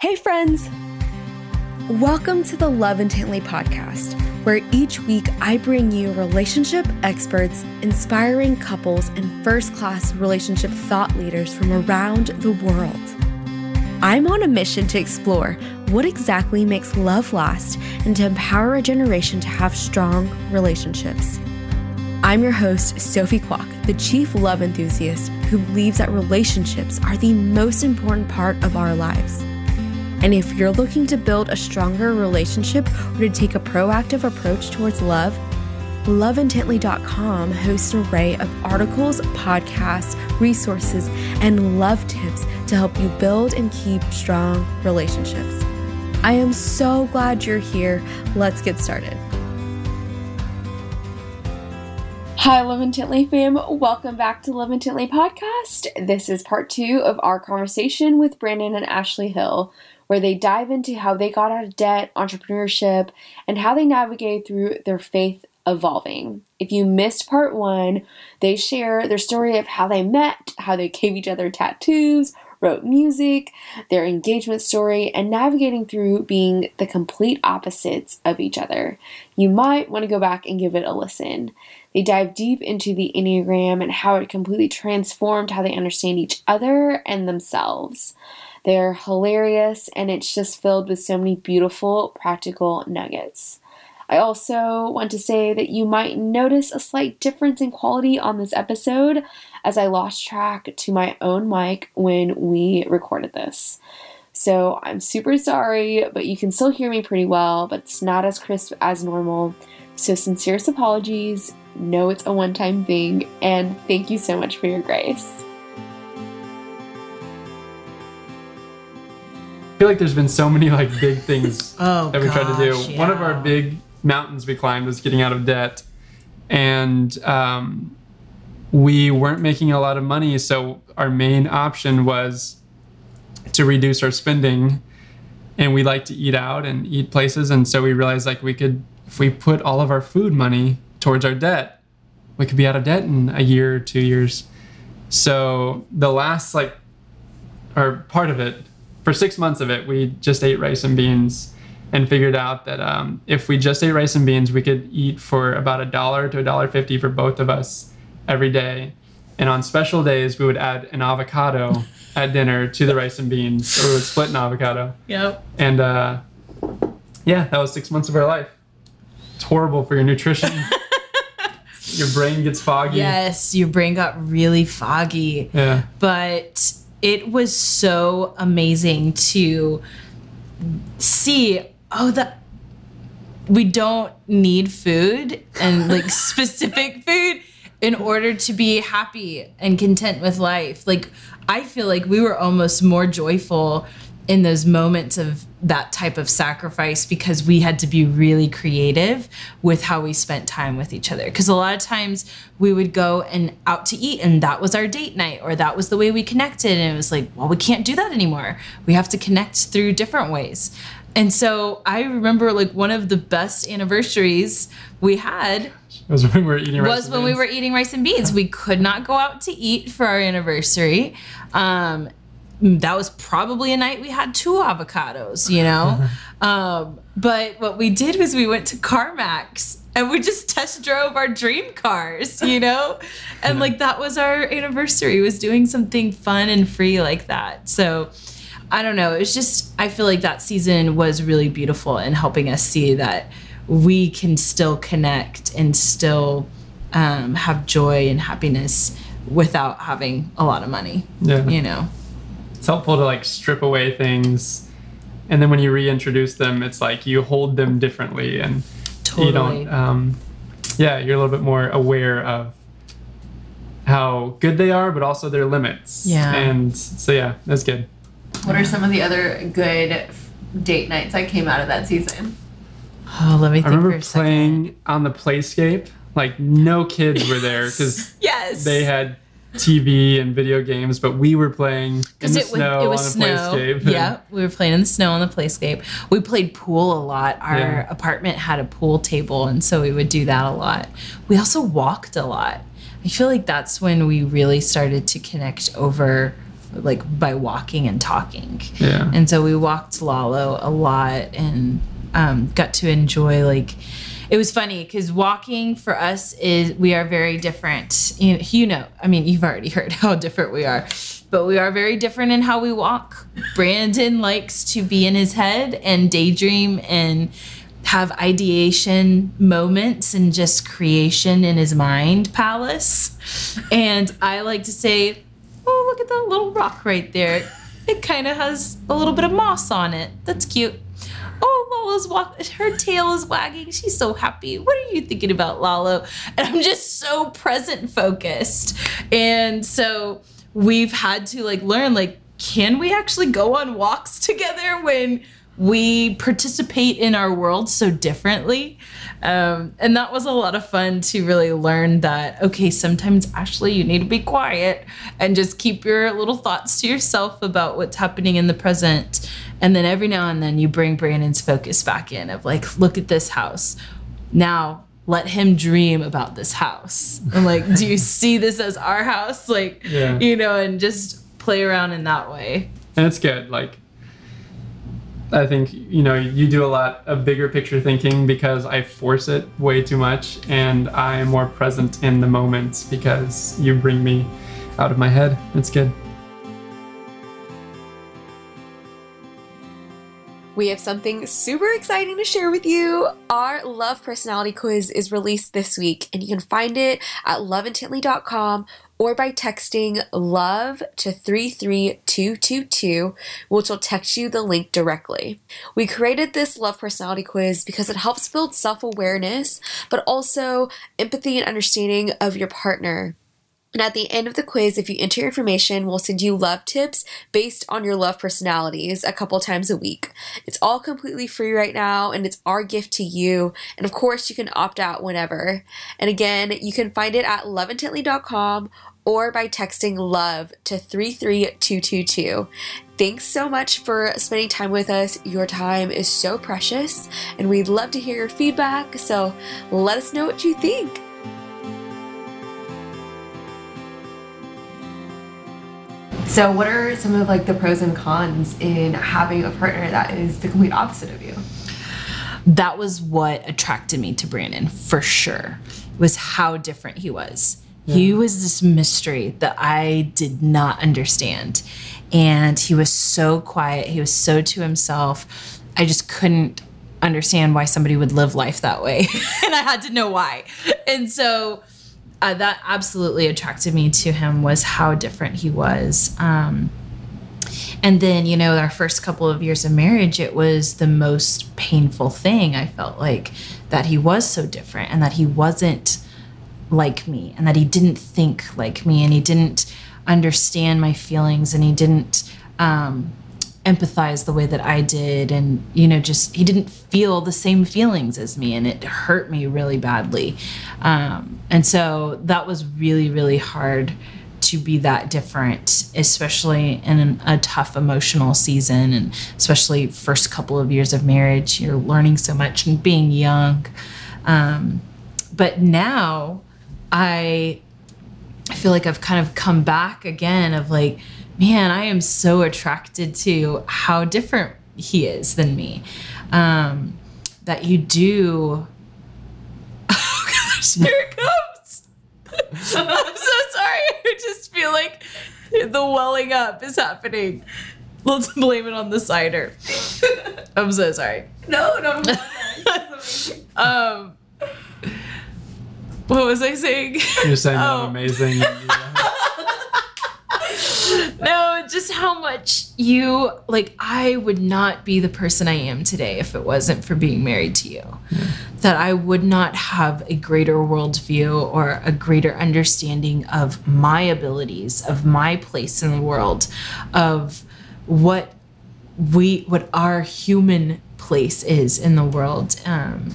Hey, friends! Welcome to the Love Intently podcast, where each week I bring you relationship experts, inspiring couples, and first class relationship thought leaders from around the world. I'm on a mission to explore what exactly makes love last and to empower a generation to have strong relationships. I'm your host, Sophie Kwok, the chief love enthusiast who believes that relationships are the most important part of our lives. And if you're looking to build a stronger relationship or to take a proactive approach towards love, loveintently.com hosts an array of articles, podcasts, resources, and love tips to help you build and keep strong relationships. I am so glad you're here. Let's get started. Hi, Love Intently fam. Welcome back to Love Intently podcast. This is part two of our conversation with Brandon and Ashley Hill where they dive into how they got out of debt, entrepreneurship, and how they navigated through their faith evolving. If you missed part one, they share their story of how they met, how they gave each other tattoos, wrote music, their engagement story, and navigating through being the complete opposites of each other. You might want to go back and give it a listen. They dive deep into the Enneagram and how it completely transformed how they understand each other and themselves. They're hilarious and it's just filled with so many beautiful practical nuggets. I also want to say that you might notice a slight difference in quality on this episode as I lost track to my own mic when we recorded this. So I'm super sorry, but you can still hear me pretty well, but it's not as crisp as normal. So, sincerest apologies. Know it's a one time thing, and thank you so much for your grace. Feel like there's been so many like big things oh, that we gosh, tried to do. Yeah. One of our big mountains we climbed was getting out of debt, and um, we weren't making a lot of money. So our main option was to reduce our spending, and we like to eat out and eat places. And so we realized like we could, if we put all of our food money towards our debt, we could be out of debt in a year or two years. So the last like, or part of it for six months of it, we just ate rice and beans and figured out that um, if we just ate rice and beans, we could eat for about a dollar to a dollar fifty for both of us every day. And on special days, we would add an avocado at dinner to the rice and beans, or we would split an avocado. Yep. And uh, yeah, that was six months of our life. It's horrible for your nutrition. your brain gets foggy. Yes, your brain got really foggy. Yeah. But it was so amazing to see oh that we don't need food and like specific food in order to be happy and content with life. Like i feel like we were almost more joyful in those moments of that type of sacrifice because we had to be really creative with how we spent time with each other. Because a lot of times we would go and out to eat, and that was our date night, or that was the way we connected. And it was like, well, we can't do that anymore. We have to connect through different ways. And so I remember like one of the best anniversaries we had was when we were eating rice. Was when beans. we were eating rice and beans. We could not go out to eat for our anniversary. Um, that was probably a night we had two avocados, you know? um, but what we did was we went to CarMax and we just test drove our dream cars, you know? and like that was our anniversary, was doing something fun and free like that. So I don't know. It was just, I feel like that season was really beautiful in helping us see that we can still connect and still um, have joy and happiness without having a lot of money. Yeah. You know? It's helpful to like strip away things and then when you reintroduce them it's like you hold them differently and totally. you don't um, yeah you're a little bit more aware of how good they are but also their limits. Yeah. And so yeah that's good. What are some of the other good date nights that came out of that season? Oh let me think i remember for playing second. on the playscape. Like no kids were there because yes. they had TV and video games, but we were playing in the it snow was, it was on a snow. playscape. Yeah, we were playing in the snow on the playscape. We played pool a lot. Our Yeah. apartment had a pool table, and so we would do that a lot. We also walked a lot. I feel like that's when we really started to connect over like by walking and talking. Yeah. And so we walked Lalo a lot and um, got to enjoy like it was funny because walking for us is we are very different. You know, I mean, you've already heard how different we are, but we are very different in how we walk. Brandon likes to be in his head and daydream and have ideation moments and just creation in his mind palace. And I like to say, oh, look at that little rock right there. It kind of has a little bit of moss on it. That's cute. Oh, Lala's walk. Her tail is wagging. She's so happy. What are you thinking about, Lalo? And I'm just so present focused. And so we've had to like learn like, can we actually go on walks together when we participate in our world so differently. Um, and that was a lot of fun to really learn that, okay, sometimes Ashley, you need to be quiet and just keep your little thoughts to yourself about what's happening in the present. And then every now and then you bring Brandon's focus back in of like, look at this house. Now let him dream about this house. And like, do you see this as our house? Like, Yeah. you know, and just play around in that way. and it's good like i think you know you do a lot of bigger picture thinking because i force it way too much and i am more present in the moment because you bring me out of my head it's good We have something super exciting to share with you. Our Love Personality Quiz is released this week, and you can find it at loveintently.com or by texting love to 33222, which will text you the link directly. We created this Love Personality Quiz because it helps build self awareness, but also empathy and understanding of your partner. And at the end of the quiz, if you enter your information, we'll send you love tips based on your love personalities a couple times a week. It's all completely free right now, and it's our gift to you. And of course, you can opt out whenever. And again, you can find it at loveintently.com or by texting love to 33222. Thanks so much for spending time with us. Your time is so precious, and we'd love to hear your feedback. So let us know what you think. So, what are some of like the pros and cons in having a partner that is the complete opposite of you? that was what attracted me to Brandon for sure. Was how different he was. He was this mystery that I did not understand. And he was so quiet, he was so to himself. I just couldn't understand why somebody would live life that way. and I had to know why. And so uh, that absolutely attracted me to him was how different he was. Um, and then, you know, our first couple of years of marriage, it was the most painful thing. I felt like that he was so different and that he wasn't like me and that he didn't think like me and he didn't understand my feelings and he didn't um, empathize the way that I did. And, you know, just he didn't feel the same feelings as me and it hurt me really badly. Um, and so that was really, really hard to be that different, especially in an, a tough emotional season, and especially first couple of years of marriage. You're learning so much and being young. Um, but now, I I feel like I've kind of come back again of like, man, I am so attracted to how different he is than me. Um, that you do. Oh gosh, here it comes. I'm so sorry. I just feel like the welling up is happening. Let's blame it on the cider. I'm so sorry. No, no. Um, what was I saying? you're saying that Oh. i'm amazing no, just how much you like. I would not be the person I am today if it wasn't for being married to you. That I would not have a greater worldview or a greater understanding of my abilities, of my place in the world, of what we, what our human place is in the world. Um,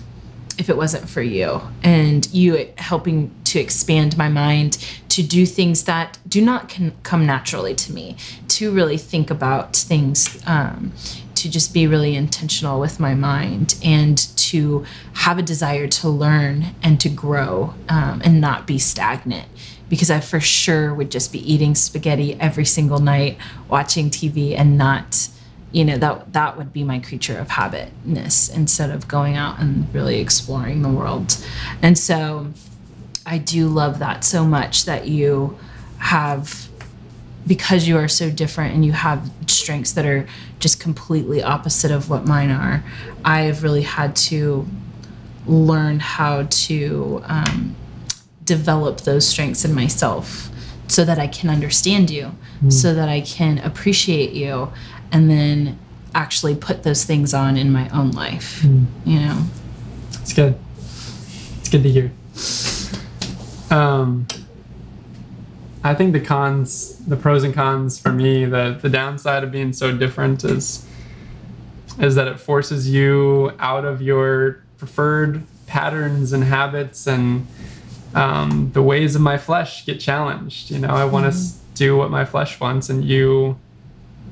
if it wasn't for you and you helping to expand my mind to do things that do not come naturally to me to really think about things um, to just be really intentional with my mind and to have a desire to learn and to grow um, and not be stagnant because I for sure would just be eating spaghetti every single night, watching TV and not you know that that would be my creature of habitness instead of going out and really exploring the world. And so I do love that so much that you have because you are so different and you have strengths that are just completely opposite of what mine are, I've really had to learn how to um, develop those strengths in myself so that I can understand you, so that I can appreciate you, and then actually put those things on in my own life. You know? It's good. It's good to hear. Um, I think the cons, the pros and cons for me, the the downside of being so different is is that it forces you out of your preferred patterns and habits and um, the ways of my flesh get challenged. You know, I want to do what my flesh wants, and you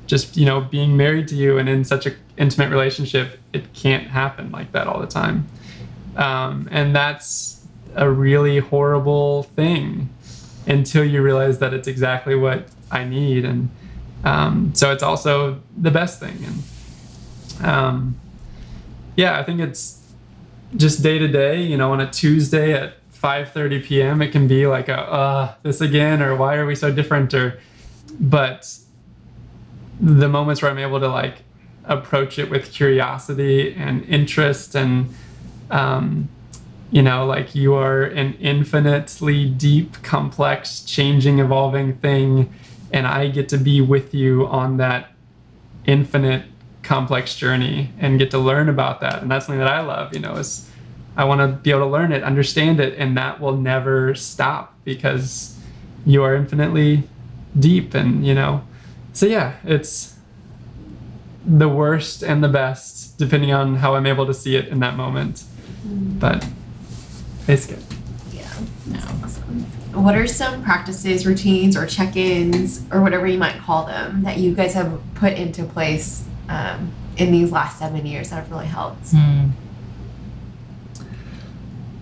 just you know being married to you and in such an intimate relationship, it can't happen like that all the time, um, and that's a really horrible thing until you realize that it's exactly what I need, and um, so it's also the best thing. And um, yeah, I think it's just day to day. You know, on a Tuesday at 5:30 p.m., it can be like a uh, this again, or why are we so different, or but the moments where I'm able to like approach it with curiosity and interest and um, you know like you are an infinitely deep complex changing evolving thing and i get to be with you on that infinite complex journey and get to learn about that. And that's something that i love you know is i want to be able to learn it understand it and that will never stop because you are infinitely deep and you know. So yeah it's the worst and the best depending on how i'm able to see it in that moment. But it's good Yeah. Awesome. What are some practices, routines, or check ins, or whatever you might call them, that you guys have put into place um, in these last seven years that have really helped?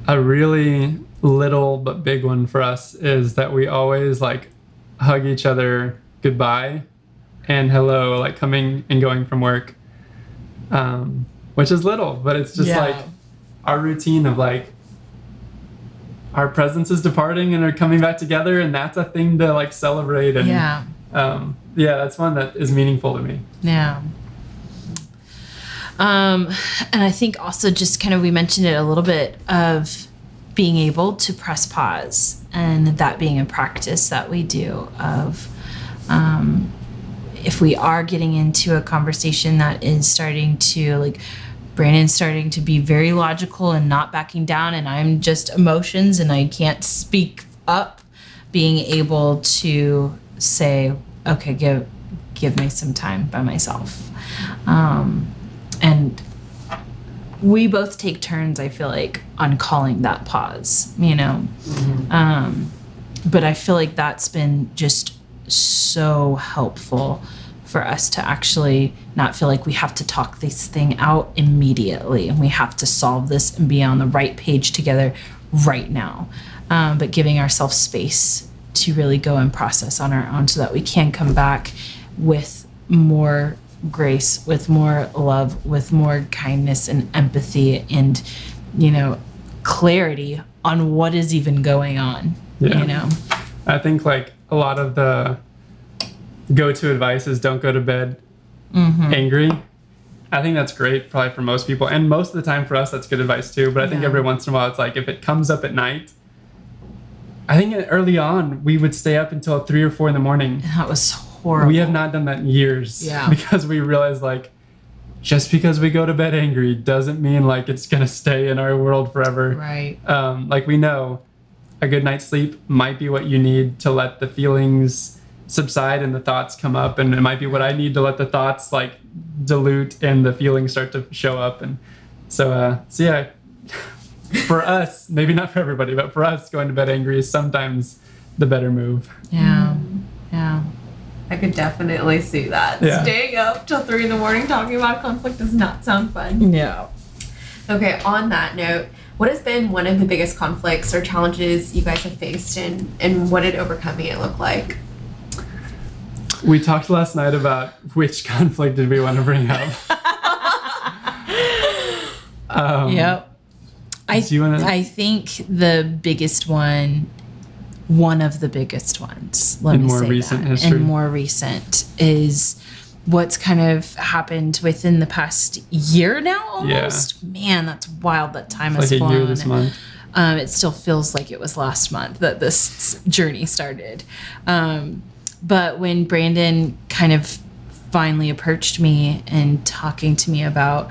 a really little but big one for us is that we always like hug each other goodbye and hello like coming and going from work um, which is little but it's just Yeah. like our routine of like our presence is departing and are coming back together and that's a thing to like celebrate and Yeah. um, yeah that's one that is meaningful to me Yeah. Um, and I think also just kind of we mentioned it a little bit of being able to press pause and that being a practice that we do of um, if we are getting into a conversation that is starting to like Brandon's starting to be very logical and not backing down and I'm just emotions and I can't speak up being able to say okay give give me some time by myself. Um, and we both take turns i feel like on calling that pause you know? Um, but i feel like that's been just so helpful for us to actually not feel like we have to talk this thing out immediately and we have to solve this and be on the right page together right now um, but giving ourselves space to really go and process on our own so that we can come back with more grace with more love with more kindness and empathy and you know clarity on what is even going on Yeah. you know I think like a lot of the go-to advice is don't go to bed angry. I think that's great probably for most people, and most of the time for us that's good advice too. But I think Yeah. every once in a while it's like if it comes up at night. I think early on we would stay up until three or four in the morning. that was horrible We have not done that in years. Yeah. Because we realize like just because we go to bed angry doesn't mean like it's gonna stay in our world forever right um, like we know a good night's sleep might be what you need to let the feelings subside and the thoughts come up and it might be what i need to let the thoughts like dilute and the feelings start to show up and so uh so yeah for us maybe not for everybody but for us going to bed angry is sometimes the better move yeah yeah I could definitely see that. Yeah. Staying up till three in the morning talking about conflict does not sound fun. yeah Okay, on that note, what has been one of the biggest conflicts or challenges you guys have faced, and and what did overcoming it look like? We talked last night about which conflict did we want to bring up. um, Yep. I Do you wanna- I think the biggest one, one of the biggest ones, let In me more say recent that, history. and more recent is what's kind of happened within the past year now almost. Yeah. Man, that's wild. That time Like has a flown. year this month. Um, it still feels like it was last month that this journey started. Um, but when Brandon kind of finally approached me and talking to me about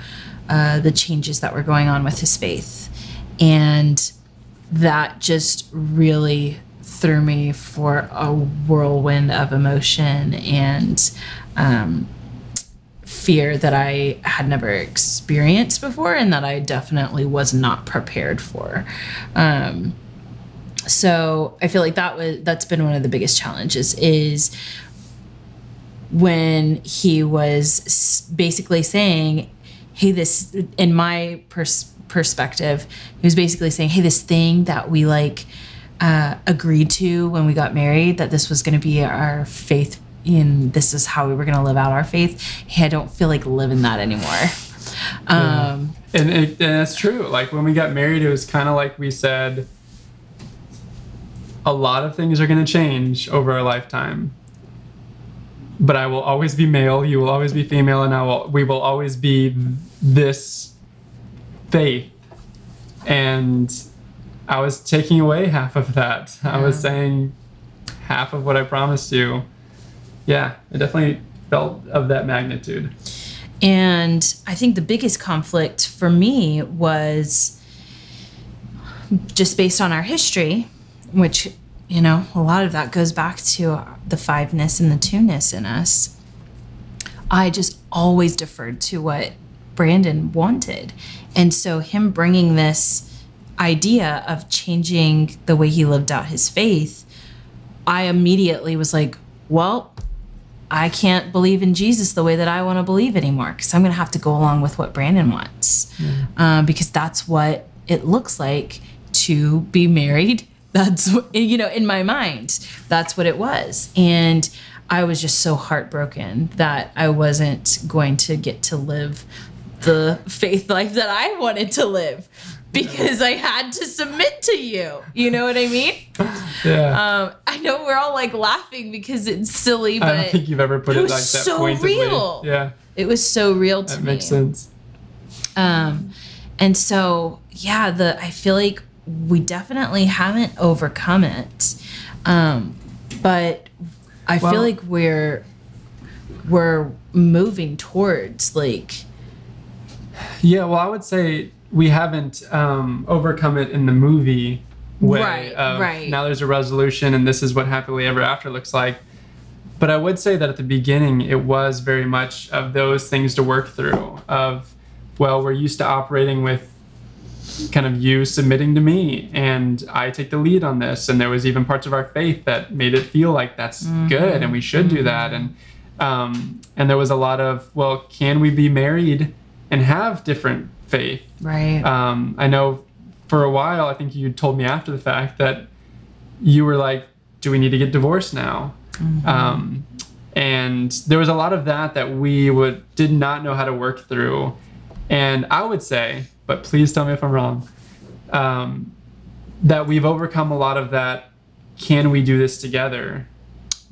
uh, the changes that were going on with his faith, and that just really threw me for a whirlwind of emotion and um, fear that I had never experienced before and that I definitely was not prepared for. Um, so I feel like that was that's been one of the biggest challenges is when he was basically saying, "Hey, this," in my pers- perspective, he was basically saying, "Hey, this thing that we like uh, agreed to when we got married, that this was going to be our faith." In this is how we were going to live out our faith. Hey, I don't feel like living that anymore. Um, And, it, and that's true. Like when we got married, it was kind of like we said, a lot of things are going to change over our lifetime. But I will always be male. You will always be female, and I will. We will always be this faith. And I was taking away half of that. I was saying half of what I promised you. Yeah, it definitely felt of that magnitude. And I think the biggest conflict for me was just based on our history, which, you know, a lot of that goes back to the fiveness and the two-ness in us. I just always deferred to what Brandon wanted. And so, him bringing this idea of changing the way he lived out his faith, I immediately was like, well, I can't believe in Jesus the way that I want to believe anymore because I'm going to have to go along with what Brandon wants. Um, because that's what it looks like to be married. That's, you know, in my mind, that's what it was. And I was just so heartbroken that I wasn't going to get to live the faith life that I wanted to live because I had to submit to you. You know what I mean? Yeah. Um, I know we're all like laughing because it's silly, but I don't think you've ever put it it, was like that so pointedly. real. Yeah, it was so real to that me. That makes sense. Um, and so yeah, the I feel like we definitely haven't overcome it, um, but I Well- feel like we're we're moving towards like Yeah, well, I would say we haven't um, overcome it in the movie way. Right, of right. Now there's a resolution, and this is what happily ever after looks like. But I would say that at the beginning, it was very much of those things to work through. Of, well, we're used to operating with kind of you submitting to me, and I take the lead on this. And there was even parts of our faith that made it feel like that's good, and we should do that. And um, and there was a lot of, well, can we be married and have different faith? right. Um, I know for a while, I think you told me after the fact that you were like, do we need to get divorced now? Um, and there was a lot of that that we would did not know how to work through. And I would say, but please tell me if I'm wrong, um, that we've overcome a lot of that. Can we do this together?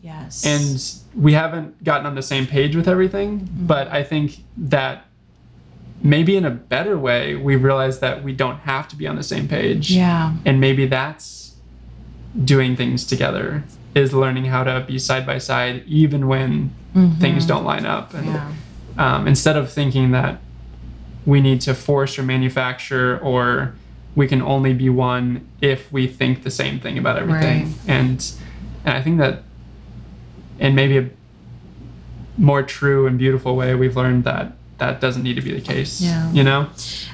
yes. and we haven't gotten on the same page with everything but i think that maybe in a better way we realize that we don't have to be on the same page yeah. and maybe that's doing things together is learning how to be side by side even when things don't line up and Yeah. um, instead of thinking that we need to force or manufacture or we can only be one if we think the same thing about everything Right. and and i think that in maybe a more true and beautiful way we've learned that that doesn't need to be the case Yeah. you know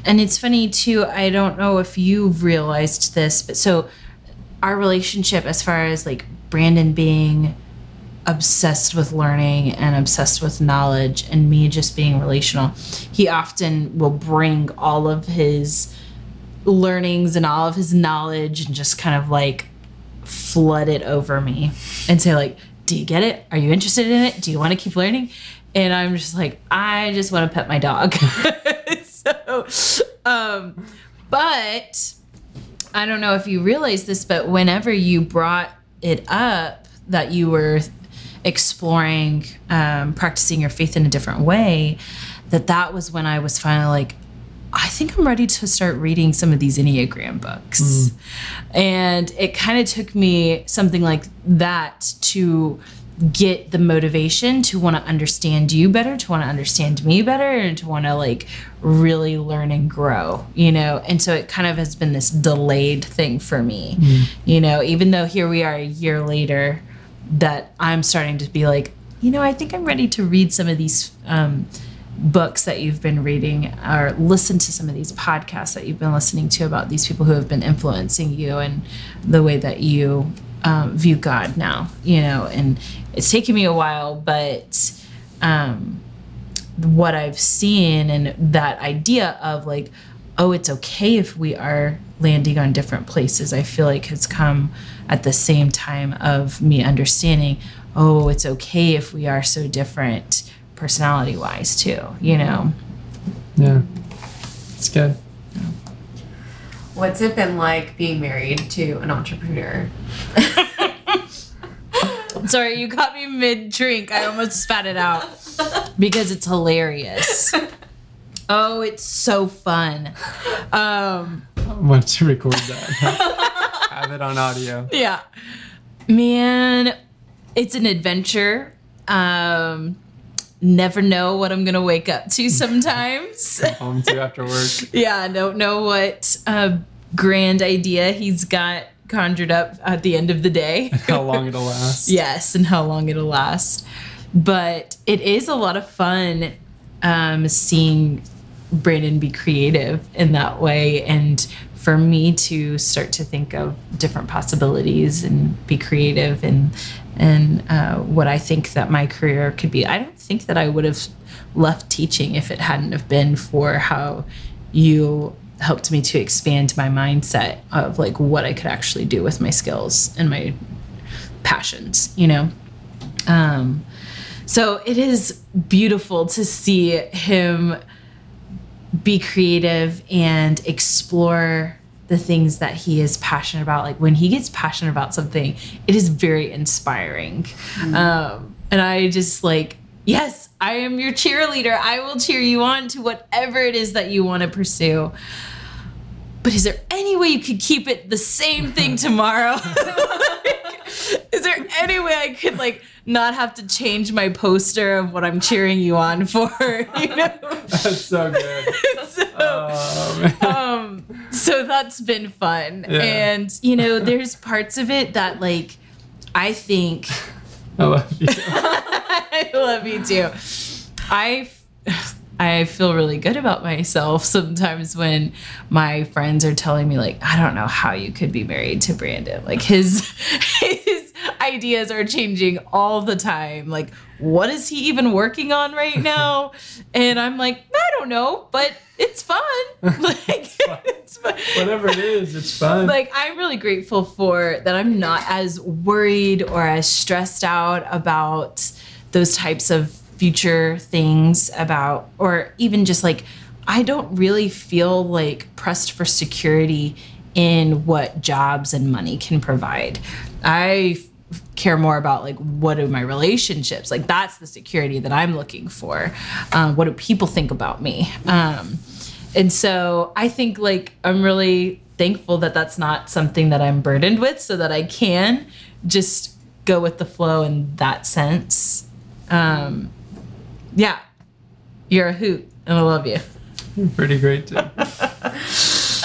And it's funny too, I don't know if you've realized this, but so our relationship as far as like Brandon being obsessed with learning and obsessed with knowledge and me just being relational, he often will bring all of his learnings and all of his knowledge and just kind of like flood it over me and say like do you get it? Are you interested in it? Do you want to keep learning? And i'm just like i just want to pet my dog. So um but i don't know if you realize this but whenever you brought it up that you were exploring um, practicing your faith in a different way that that was when i was finally like I think I'm ready to start reading some of these Enneagram books. And it kind of took me something like that to get the motivation to want to understand you better, to want to understand me better, and to want to like really learn and grow, you know? And so it kind of has been this delayed thing for me, you know, even though here we are a year later, that I'm starting to be like, you know, I think I'm ready to read some of these. Um, books that you've been reading or listen to some of these podcasts that you've been listening to about these people who have been influencing you and the way that you um, view God now, you know, and it's taken me a while, but um, what I've seen and that idea of like, oh, it's okay if we are landing on different places, I feel like has come at the same time of me understanding, oh, it's okay if we are so different personality wise too, you know. Yeah. It's good. What's it been like being married to an entrepreneur? Sorry, you caught me mid drink. I almost spat it out because it's hilarious. Oh, it's so fun. Um, I want to record that. Have it on audio. yeah. Man, it's an adventure. Um, never know what I'm gonna wake up to sometimes. Home to after work. yeah, I don't know what uh, grand idea he's got conjured up at the end of the day. How long it'll last. yes, and how long it'll last. But it is a lot of fun um, seeing Brandon be creative in that way and for me to start to think of different possibilities and be creative and and uh, what I think that my career could be. I don't think that I would have left teaching if it hadn't have been for how you helped me to expand my mindset of like what I could actually do with my skills and my passions, you know. Um, so it is beautiful to see him be creative and explore the things that he is passionate about. Like when he gets passionate about something, it is very inspiring. Um, and I just like, yes, I am your cheerleader. I will cheer you on to whatever it is that you want to pursue. But is there any way you could keep it the same thing tomorrow? Is there any way I could like not have to change my poster of what I'm cheering you on for? You know? That's so good. so, Oh, um, so that's been fun. Yeah. And you know, there's parts of it that like I think I love you. I love you too. I I feel really good about myself sometimes when my friends are telling me like I don't know how you could be married to Brandon. Like his his ideas are changing all the time. Like what is he even working on right now? And I'm like, I don't know, but it's fun. Like it's fun. Whatever it is, it's fun. like I'm really grateful for that I'm not as worried or as stressed out about those types of future things about or even just like I don't really feel like pressed for security in what jobs and money can provide. I care more about like what are my relationships like that's the security that i'm looking for um, what do people think about me um, and so I think like I'm really thankful that that's not something that I'm burdened with so that I can just go with the flow in that sense. Um, yeah, you're a hoot and I love you. Pretty great too.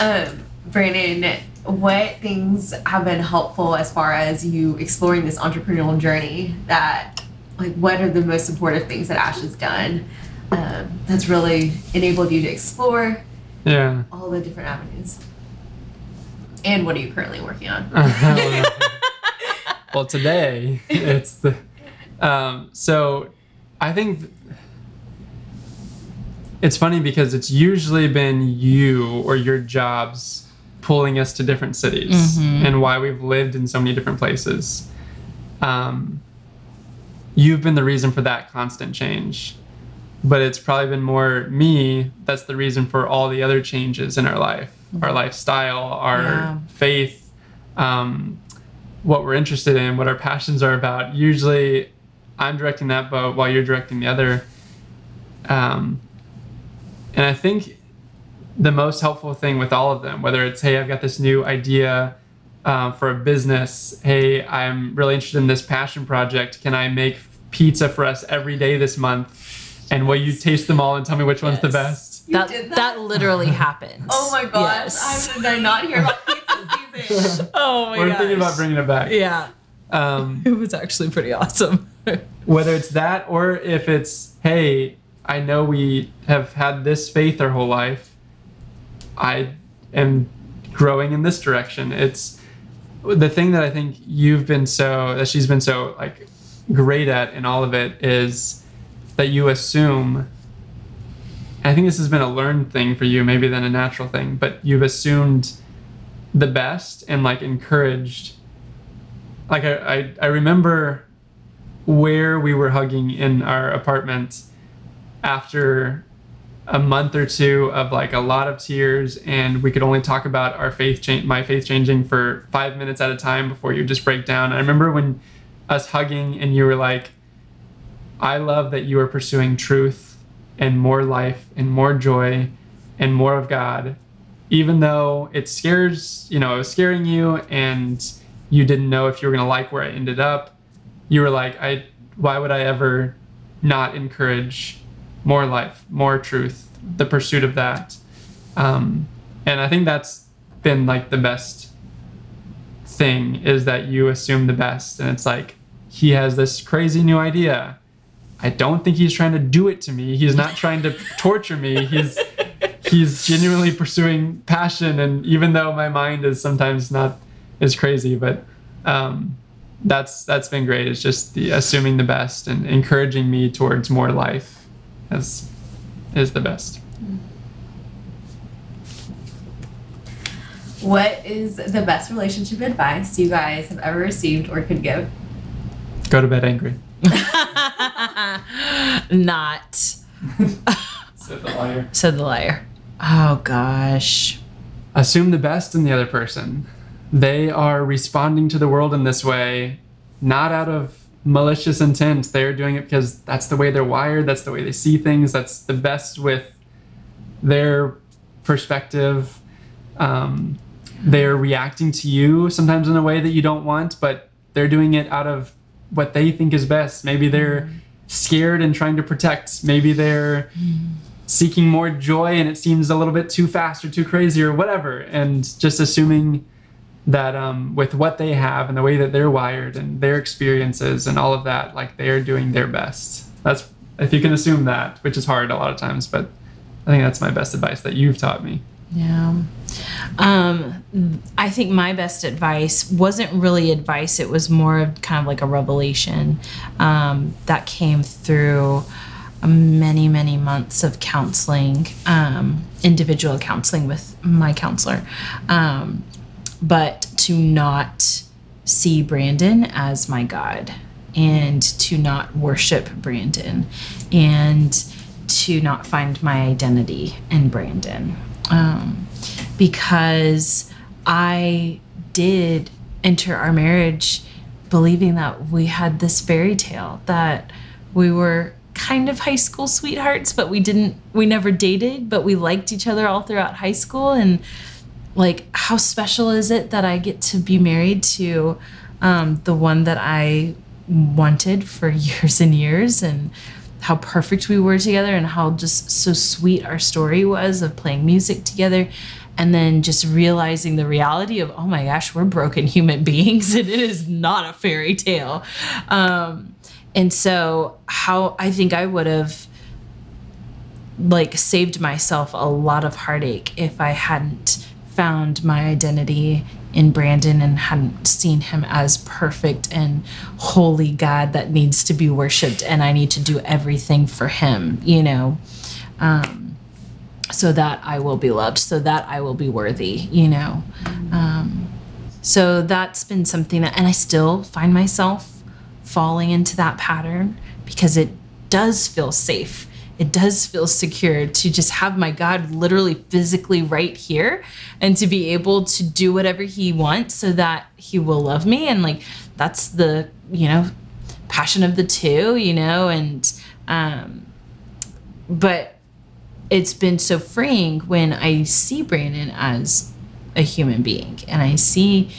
Um, Brandon, what things have been helpful as far as you exploring this entrepreneurial journey? That, like, what are the most supportive things that Ash has done um, that's really enabled you to explore Yeah. all the different avenues? And what are you currently working on? well, today it's the. Um, so, I think th- it's funny because it's usually been you or your jobs pulling us to different cities and why we've lived in so many different places. Um, you've been the reason for that constant change. But it's probably been more me that's the reason for all the other changes in our life, our lifestyle, our Yeah. faith, um, what we're interested in, what our passions are about. Usually I'm directing that boat while you're directing the other. Um, and I think the most helpful thing with all of them, whether it's, hey, I've got this new idea uh, for a business, hey, I'm really interested in this passion project. Can I make pizza for us every day this month? And will you taste them all and tell me which one's the best? You that, did that that? literally happened. Oh my gosh. Yes. How did I not hear about pizza season? oh my We're gosh. thinking about bringing it back. Yeah, Um, it was actually pretty awesome. whether it's that or if it's hey i know we have had this faith our whole life i am growing in this direction. It's the thing that i think you've been so that she's been so like great at in all of it is that you assume i think this has been a learned thing for you maybe than a natural thing but you've assumed the best and like encouraged like i i, I remember where we were hugging in our apartment after a month or two of like a lot of tears and we could only talk about our faith change my faith changing for five minutes at a time before you just break down. I remember when us hugging and you were like i love that you are pursuing truth and more life and more joy and more of god even though it scares you know it was scaring you and you didn't know if you were going to like where i ended up you were like i why would i ever not encourage more life more truth the pursuit of that. Um, and i think that's been like the best thing is that you assume the best. And it's like he has this crazy new idea. I don't think he's trying to do it to me. He's not trying to torture me. He's he's genuinely pursuing passion. And even though my mind is sometimes not as crazy but um, that's that's been great. It's just the assuming the best and encouraging me towards more life is is the best. What is the best relationship advice you guys have ever received or could give? Go to bed angry. Not, Said the liar. said the liar. Oh gosh. Assume the best in the other person. They are responding to the world in this way, not out of malicious intent. They're doing it because that's the way they're wired. That's the way they see things. That's the best with their perspective. Um, they're reacting to you sometimes in a way that you don't want, but they're doing it out of what they think is best. Maybe they're scared and trying to protect. Maybe they're seeking more joy and it seems a little bit too fast or too crazy or whatever. And just assuming that um, with what they have and the way that they're wired and their experiences and all of that, like they're doing their best. That's if you can assume that, which is hard a lot of times, but I think that's my best advice that you've taught me. Yeah. Um, I think my best advice wasn't really advice, it was more of kind of like a revelation um, that came through many, many months of counseling, um, individual counseling with my counselor. Um, but to not see Brandon as my God and to not worship Brandon and to not find my identity in Brandon. Um, because I did enter our marriage believing that we had this fairy tale, that we were kind of high school sweethearts, but we didn't, we never dated, but we liked each other all throughout high school. And like, how special is it that I get to be married to um, the one that I wanted for years and years? And how perfect we were together and how just so sweet our story was of playing music together and then just realizing the reality of oh my gosh we're broken human beings and it is not a fairy tale um, and so how i think i would have like saved myself a lot of heartache if i hadn't found my identity in Brandon and hadn't seen him as perfect and holy God that needs to be worshiped and I need to do everything for him, you know. Um, so that I will be loved, so that I will be worthy, you know. Um, so that's been something that, and I still find myself falling into that pattern because it does feel safe. It does feel secure to just have my God literally physically right here and to be able to do whatever He wants so that He will love me. And like, that's the, you know, passion of the two, you know, and, um, but it's been so freeing when I see Brandon as a human being and I see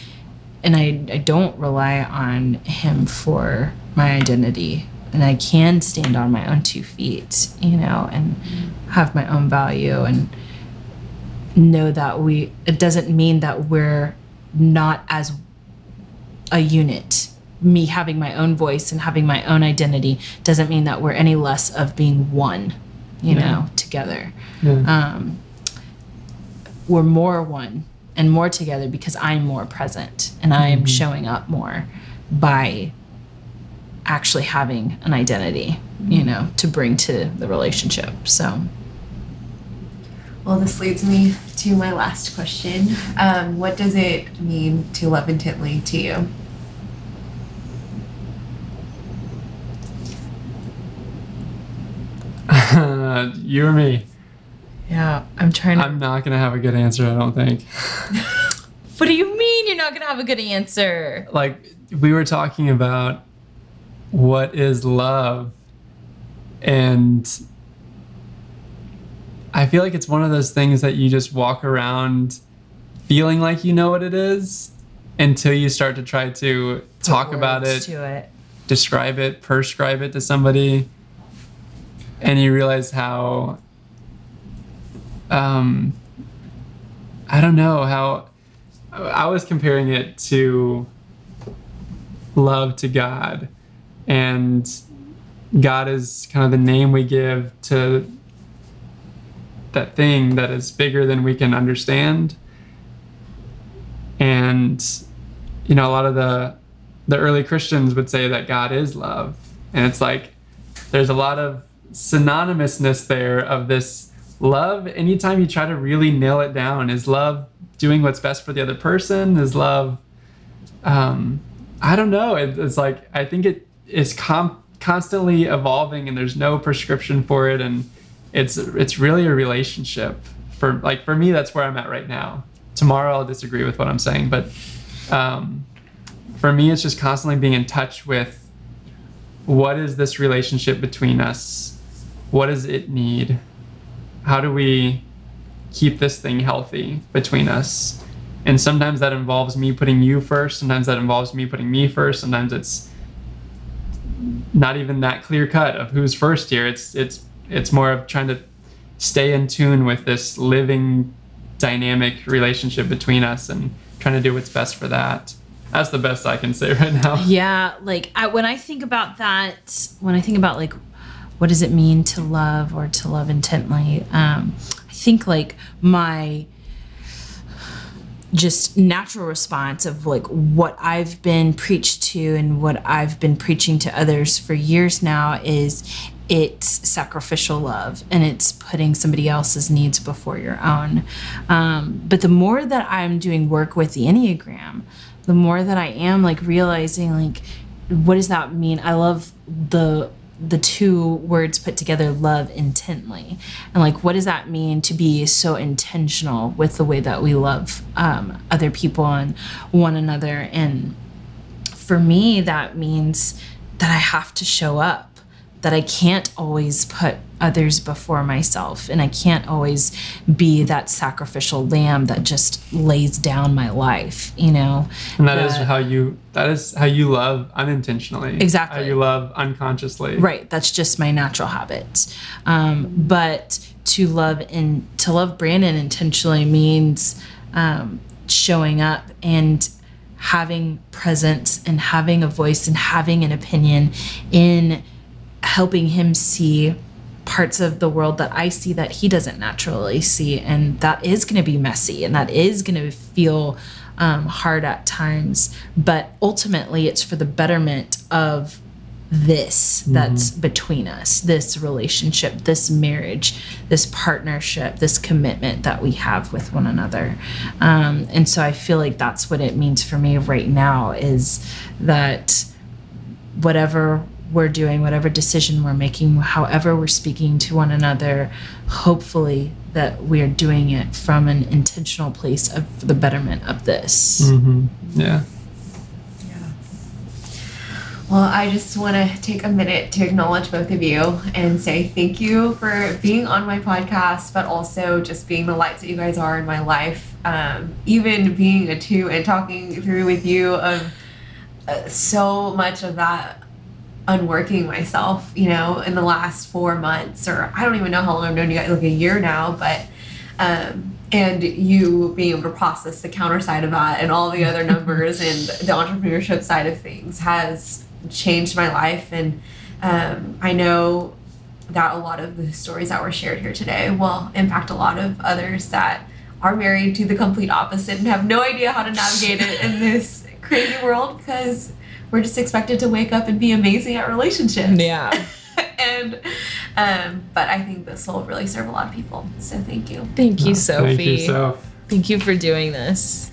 and I, I don't rely on him for my identity and I can stand on my own two feet, you know, and have my own value and know that we it doesn't mean that we're not as a unit. Me having my own voice and having my own identity doesn't mean that we're any less of being one, you Yeah. know, together. Yeah. Um, we're more one and more together because I'm more present and I am showing up more by actually having an identity, you know, to bring to the relationship. So, Well, this leads me to my last question. Um, what does it mean to love intently to you? you or me? yeah, I'm trying to. I'm not gonna have a good answer. I don't think. what do you mean you're not going to have a good answer? Like we were talking about what is love, and I feel like it's one of those things that you just walk around feeling like you know what it is until you start to try to talk about it it. describe it, prescribe it to somebody, and you realize how, um, I don't know how, I was comparing it to love to God, and God is kind of the name we give to that thing that is bigger than we can understand. And, you know, a lot of the the early Christians would say that God is love. And it's like there's a lot of synonymousness there of this love. Anytime you try to really nail it down, is love doing what's best for the other person? Is love, um, I don't know. It, it's like, I think it is com- constantly evolving and there's no prescription for it. And it's, it's really a relationship for like, for me, that's where I'm at right now. Tomorrow I'll disagree with what I'm saying, but, um, for me, it's just constantly being in touch with what is this relationship between us? What does it need? How do we keep this thing healthy between us? And sometimes that involves me putting you first. Sometimes that involves me putting me first. Sometimes it's not even that clear cut of who's first here. It's it's it's more of trying to stay in tune with this living dynamic relationship between us and trying to do what's best for that. That's the best I can say right now. Yeah, like I, when I think about that, when I think about like what does it mean to love or to love intently, um, I think like my just natural response of like what I've been preached to and what I've been preaching to others for years now is it's sacrificial love and it's putting somebody else's needs before your own. Um, but the more that I'm doing work with the Enneagram, the more that I am like realizing like what does that mean? I love the the two words put together love intently. And like what does that mean to be so intentional with the way that we love um, other people and one another? And for me that means that i have to show up that i can't always put others before myself and i can't always be that sacrificial lamb that just lays down my life you know And that is how you that is how you love unintentionally. Exactly. How you love unconsciously. Right. That's just my natural habits. Um, but to love and to love Brandon intentionally means um, showing up and having presence and having a voice and having an opinion in helping him see parts of the world that I see that he doesn't naturally see. And that is going to be messy and that is going to feel um, hard at times. But ultimately, it's for the betterment of this that's between us, this relationship, this marriage, this partnership, this commitment that we have with one another. Um, and so I feel like that's what it means for me right now is that whatever we're doing, whatever decision we're making, however we're speaking to one another, hopefully that we are doing it from an intentional place of the betterment of this. hmm Yeah. Well, I just want to take a minute to acknowledge both of you and say thank you for being on my podcast, but also just being the lights that you guys are in my life. Um, even being a two and talking through with you of uh, so much of that unworking myself, you know, in the last four months, or I don't even know how long I've known you guys, like a year now, but. Um, and you being able to process the counter side of that and all the other numbers and the entrepreneurship side of things has changed my life and um, i know that a lot of the stories that were shared here today will impact a lot of others that are married to the complete opposite and have no idea how to navigate it in this crazy world because we're just expected to wake up and be amazing at relationships Yeah. and um, but i think this will really serve a lot of people so thank you Thank you, Sophie. Thank you, Soph. Thank you for doing this.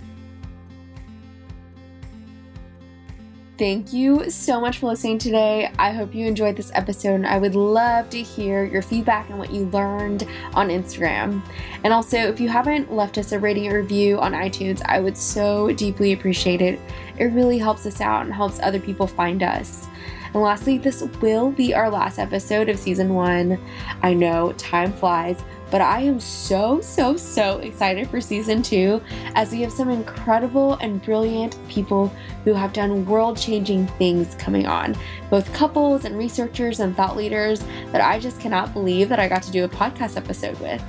Thank you so much for listening today. I hope you enjoyed this episode and I would love to hear your feedback and what you learned on Instagram. And also, if you haven't left us a rating or review on iTunes, I would so deeply appreciate it. It really helps us out and helps other people find us. And lastly, this will be our last episode of season one. I know time flies, but I am so, so, so excited for season two as we have some incredible and brilliant people who have done world changing things coming on. Both couples and researchers and thought leaders that I just cannot believe that I got to do a podcast episode with.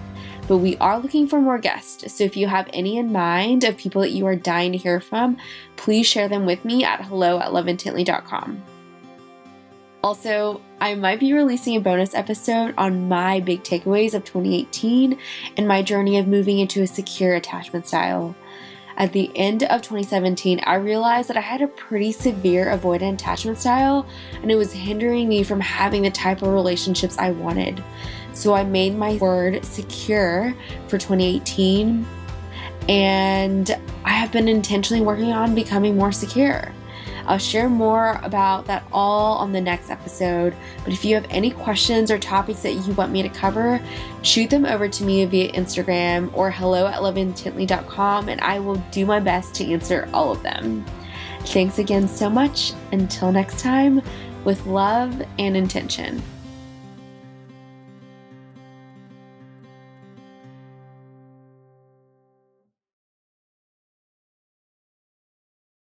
But we are looking for more guests, so if you have any in mind of people that you are dying to hear from, please share them with me at hello at loveintently.com. Also, I might be releasing a bonus episode on my big takeaways of 2018 and my journey of moving into a secure attachment style. At the end of 2017, I realized that I had a pretty severe avoidant attachment style and it was hindering me from having the type of relationships I wanted. So I made my word secure for 2018 and I have been intentionally working on becoming more secure. I'll share more about that all on the next episode. But if you have any questions or topics that you want me to cover, shoot them over to me via Instagram or hello at loveintently.com and I will do my best to answer all of them. Thanks again so much. Until next time, with love and intention.